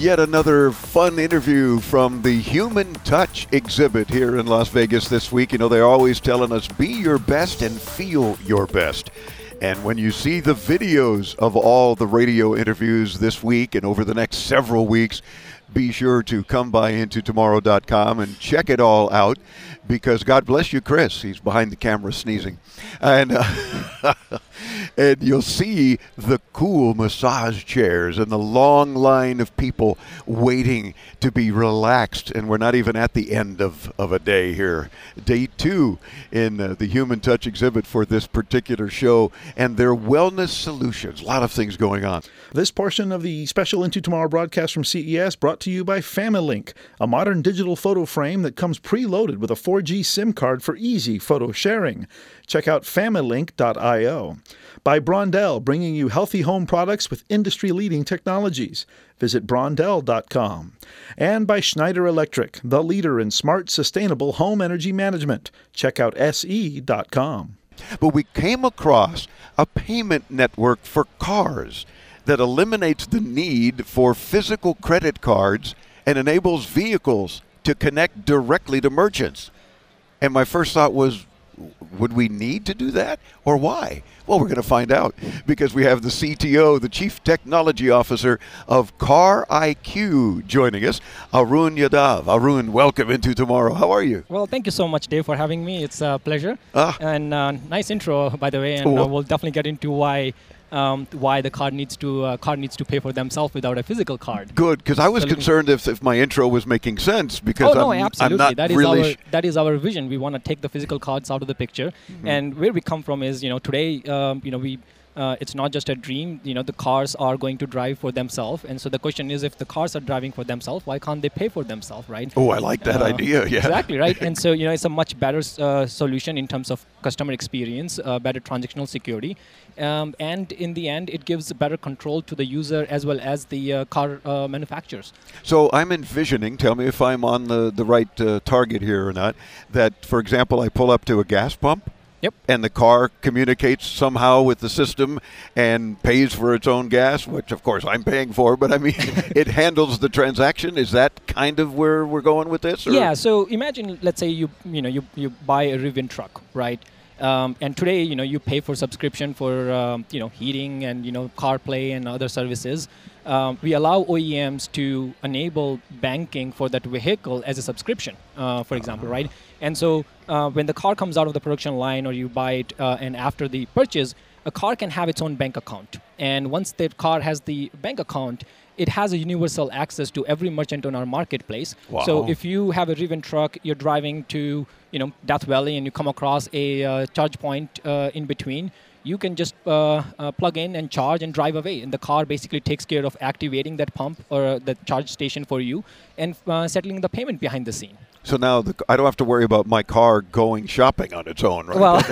Yet another fun interview from the Human Touch exhibit here in Las Vegas this week. You know, they're always telling us be your best and feel your best. And when you see the videos of all the radio interviews this week and over the next several weeks, be sure to come by into tomorrow.com and check it all out because God bless you, Chris. He's behind the camera sneezing. And, uh, and you'll see the cool massage chairs and the long line of people waiting to be relaxed. And we're not even at the end of, of a day here. Day two in uh, the Human Touch exhibit for this particular show and their wellness solutions. A lot of things going on. This portion of the special Into Tomorrow broadcast from CES brought to you by Familink, a modern digital photo frame that comes preloaded with a 4G SIM card for easy photo sharing. Check out familink.io. By Brondell, bringing you healthy home products with industry leading technologies. Visit brondell.com. And by Schneider Electric, the leader in smart, sustainable home energy management. Check out se.com. But we came across a payment network for cars that eliminates the need for physical credit cards and enables vehicles to connect directly to merchants. And my first thought was, would we need to do that or why? Well, we're going to find out because we have the CTO, the Chief Technology Officer of Car IQ, joining us, Arun Yadav. Arun, welcome into tomorrow. How are you? Well, thank you so much, Dave, for having me. It's a pleasure. Ah. And uh, nice intro, by the way. And Oh. uh, we'll definitely get into why um, why the card needs to uh, card needs to pay for themselves without a physical card. Good, because I was So concerned if, if my intro was making sense because oh no, I'm, absolutely. I'm That is really. our sh- that is our vision. We want to take the physical cards out of the picture, Mm-hmm. and where we come from is you know today um, you know we. Uh, it's not just a dream, you know. The cars are going to drive for themselves, and so the question is, if the cars are driving for themselves, why can't they pay for themselves, right? oh, I like that Uh, idea. Yeah. Exactly right, and so you know it's a much better uh, solution in terms of customer experience, uh, better transactional security, um, and in the end, it gives better control to the user as well as the uh, car uh, manufacturers. So I'm envisioning, tell me if I'm on the, the right uh, target here or not, that, for example, I pull up to a gas pump. Yep. And the car communicates somehow with the system and pays for its own gas, which of course I'm paying for, but I mean, it handles the transaction. Is that kind of where we're going with this? or- Yeah. So imagine, let's say you you know you you buy a Rivian truck, right? Um, and today, you know, you pay for subscription for um, you know heating and you know CarPlay and other services. Um, we allow OEMs to enable banking for that vehicle as a subscription, uh, for example, right? And so uh, when the car comes out of the production line or you buy it, uh, and after the purchase, a car can have its own bank account. And once that car has the bank account, it has a universal access to every merchant on our marketplace. So if you have a Rivian truck, you're driving to you know Death Valley, and you come across a uh, charge point uh, in between. You can just uh, uh, plug in and charge and drive away, and the car basically takes care of activating that pump or uh, the charge station for you and uh, settling the payment behind the scene. So now the, I don't have to worry about my car going shopping on its own, right? Well,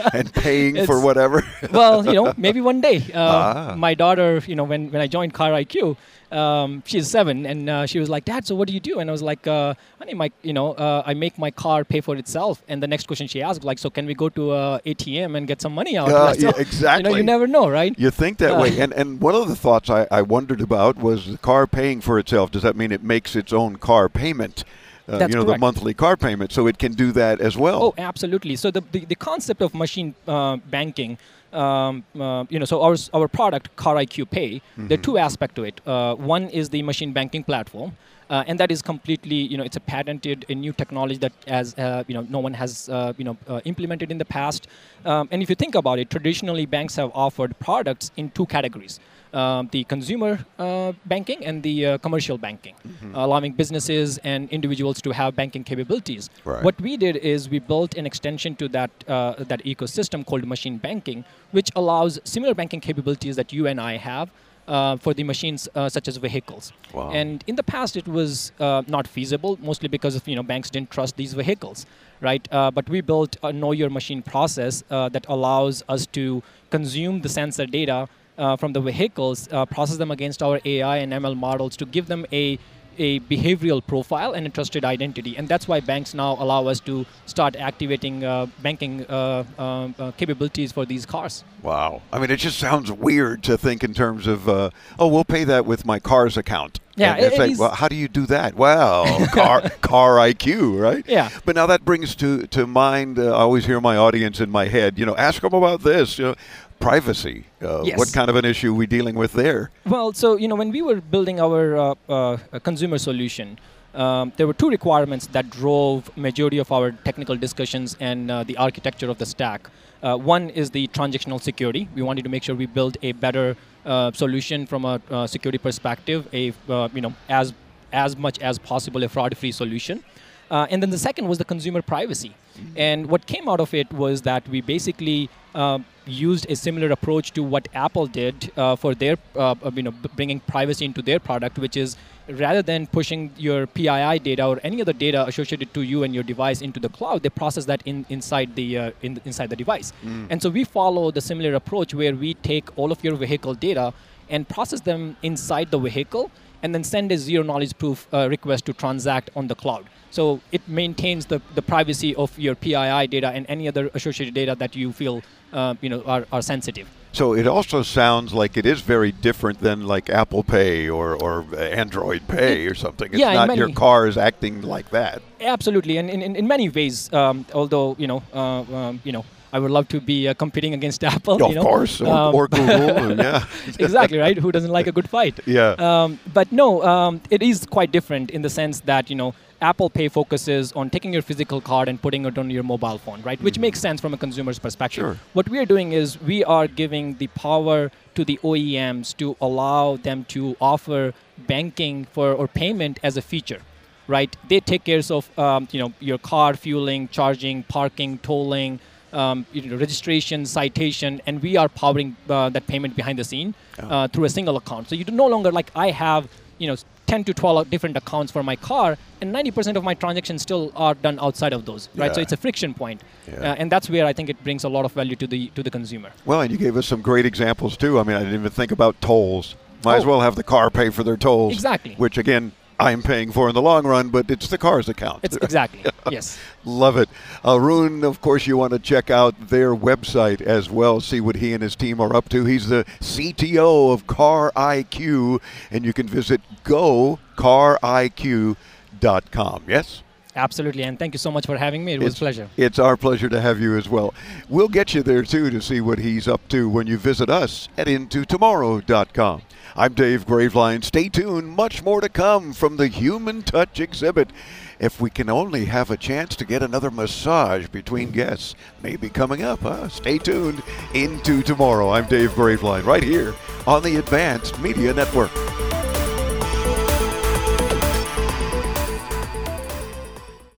and paying for whatever. well, you know, maybe one day. Uh, Ah. My daughter, you know, when, when I joined Car IQ, um, she's seven, and uh, she was like, "Dad, so what do you do?" And I was like, uh, "Honey, my, you know, uh, I make my car pay for itself." And the next question she asked, like, "So can we go to uh, ATM and get some money out?" Yeah, So, yeah, You exactly. know, you never know, right? You think that Uh, way, and and one of the thoughts I, I wondered about was the car paying for itself. Does that mean it makes its own car payment? Uh, you know, correct. the monthly car payment, so it can do that as well. Oh, absolutely. So the, the, the concept of machine uh, banking, um, uh, you know, so our, our product, Car IQ Pay, there are two aspects to it. Uh, one is the machine banking platform. Uh, and that is completely, you know, it's a patented, a new technology that, as uh, you know, no one has, uh, you know, uh, implemented in the past. Um, and if you think about it, traditionally banks have offered products in two categories: the consumer uh, banking and the uh, commercial banking, allowing businesses and individuals to have banking capabilities. Right. What we did is we built an extension to that uh, that ecosystem called machine banking, which allows similar banking capabilities that you and I have. Uh, for the machines uh, such as vehicles, Wow. and in the past it was uh, not feasible, mostly because of you know banks didn't trust these vehicles, right? Uh, but we built a know your machine process uh, that allows us to consume the sensor data uh, from the vehicles, uh, process them against our AI and ML models to give them a a behavioral profile and a trusted identity. And that's why banks now allow us to start activating uh, banking uh, um, uh, capabilities for these cars. Wow. I mean, it just sounds weird to think in terms of, uh, oh, we'll pay that with my car's account. Yeah, it like, is- well, how do you do that? Well, car, car IQ, right? Yeah. But now that brings to to mind. Uh, I always hear my audience in my head. You know, ask them about this. You know, privacy. Uh, Yes. What kind of an issue are we dealing with there? Well, so you know, when we were building our uh, uh, consumer solution, um, there were two requirements that drove majority of our technical discussions and uh, the architecture of the stack. Uh, one is the transactional security. We wanted to make sure we build a better uh, solution from a uh, security perspective, a uh, you know as as much as possible a fraud-free solution. Uh, and then the second was the consumer privacy. And what came out of it was that we basically uh, used a similar approach to what Apple did uh, for their, uh, you know, bringing privacy into their product, which is rather than pushing your PII data or any other data associated to you and your device into the cloud, they process that in, inside the uh, in, inside the device. And so we follow the similar approach where we take all of your vehicle data and process them inside the vehicle and then send a zero knowledge proof uh, request to transact on the cloud. So it maintains the, the privacy of your PII data and any other associated data that you feel uh, you know are, are sensitive. So it also sounds like it is very different than like Apple Pay or, or Android Pay or something. It's yeah, not your car is acting like that. Absolutely, and in, in, in many ways, um, although you know, uh, um, you know, I would love to be uh, competing against Apple. of you know? course, or, Um, or Google. yeah. exactly right. Who doesn't like a good fight? Yeah. Um, but no, um, it is quite different in the sense that you know Apple Pay focuses on taking your physical card and putting it on your mobile phone, right? Which makes sense from a consumer's perspective. Sure. What we are doing is we are giving the power to the OEMs to allow them to offer banking for or payment as a feature. Right, they take care of um, you know your car fueling, charging, parking, tolling, um, you know, registration, citation, and we are powering uh, that payment behind the scene uh, through a single account. So you do no longer like I have, you know, 10 to 12 different accounts for my car, and 90% of my transactions still are done outside of those, right? So it's a friction point, Yeah. uh, and that's where I think it brings a lot of value to the to the consumer. Well, and you gave us some great examples too. I mean, I didn't even think about tolls. Might as Oh. well have the car pay for their tolls. Exactly. Which again, I'm paying for in the long run, but it's the car's account. It's exactly yes. Love it. Uh, Arun, of course, you want to check out their website as well, see what he and his team are up to. He's the CTO of Car IQ, and you can visit gocariq.com. Yes? Absolutely, and thank you so much for having me. It was It's- a pleasure. It's our pleasure to have you as well. We'll get you there too to see what he's up to when you visit us at intotomorrow.com. I'm Dave Graveline. Stay tuned. Much more to come from the Human Touch exhibit. If we can only have a chance to get another massage between guests, maybe coming up, huh? Stay tuned. Into Tomorrow. I'm Dave Graveline right here on the Advanced Media Network.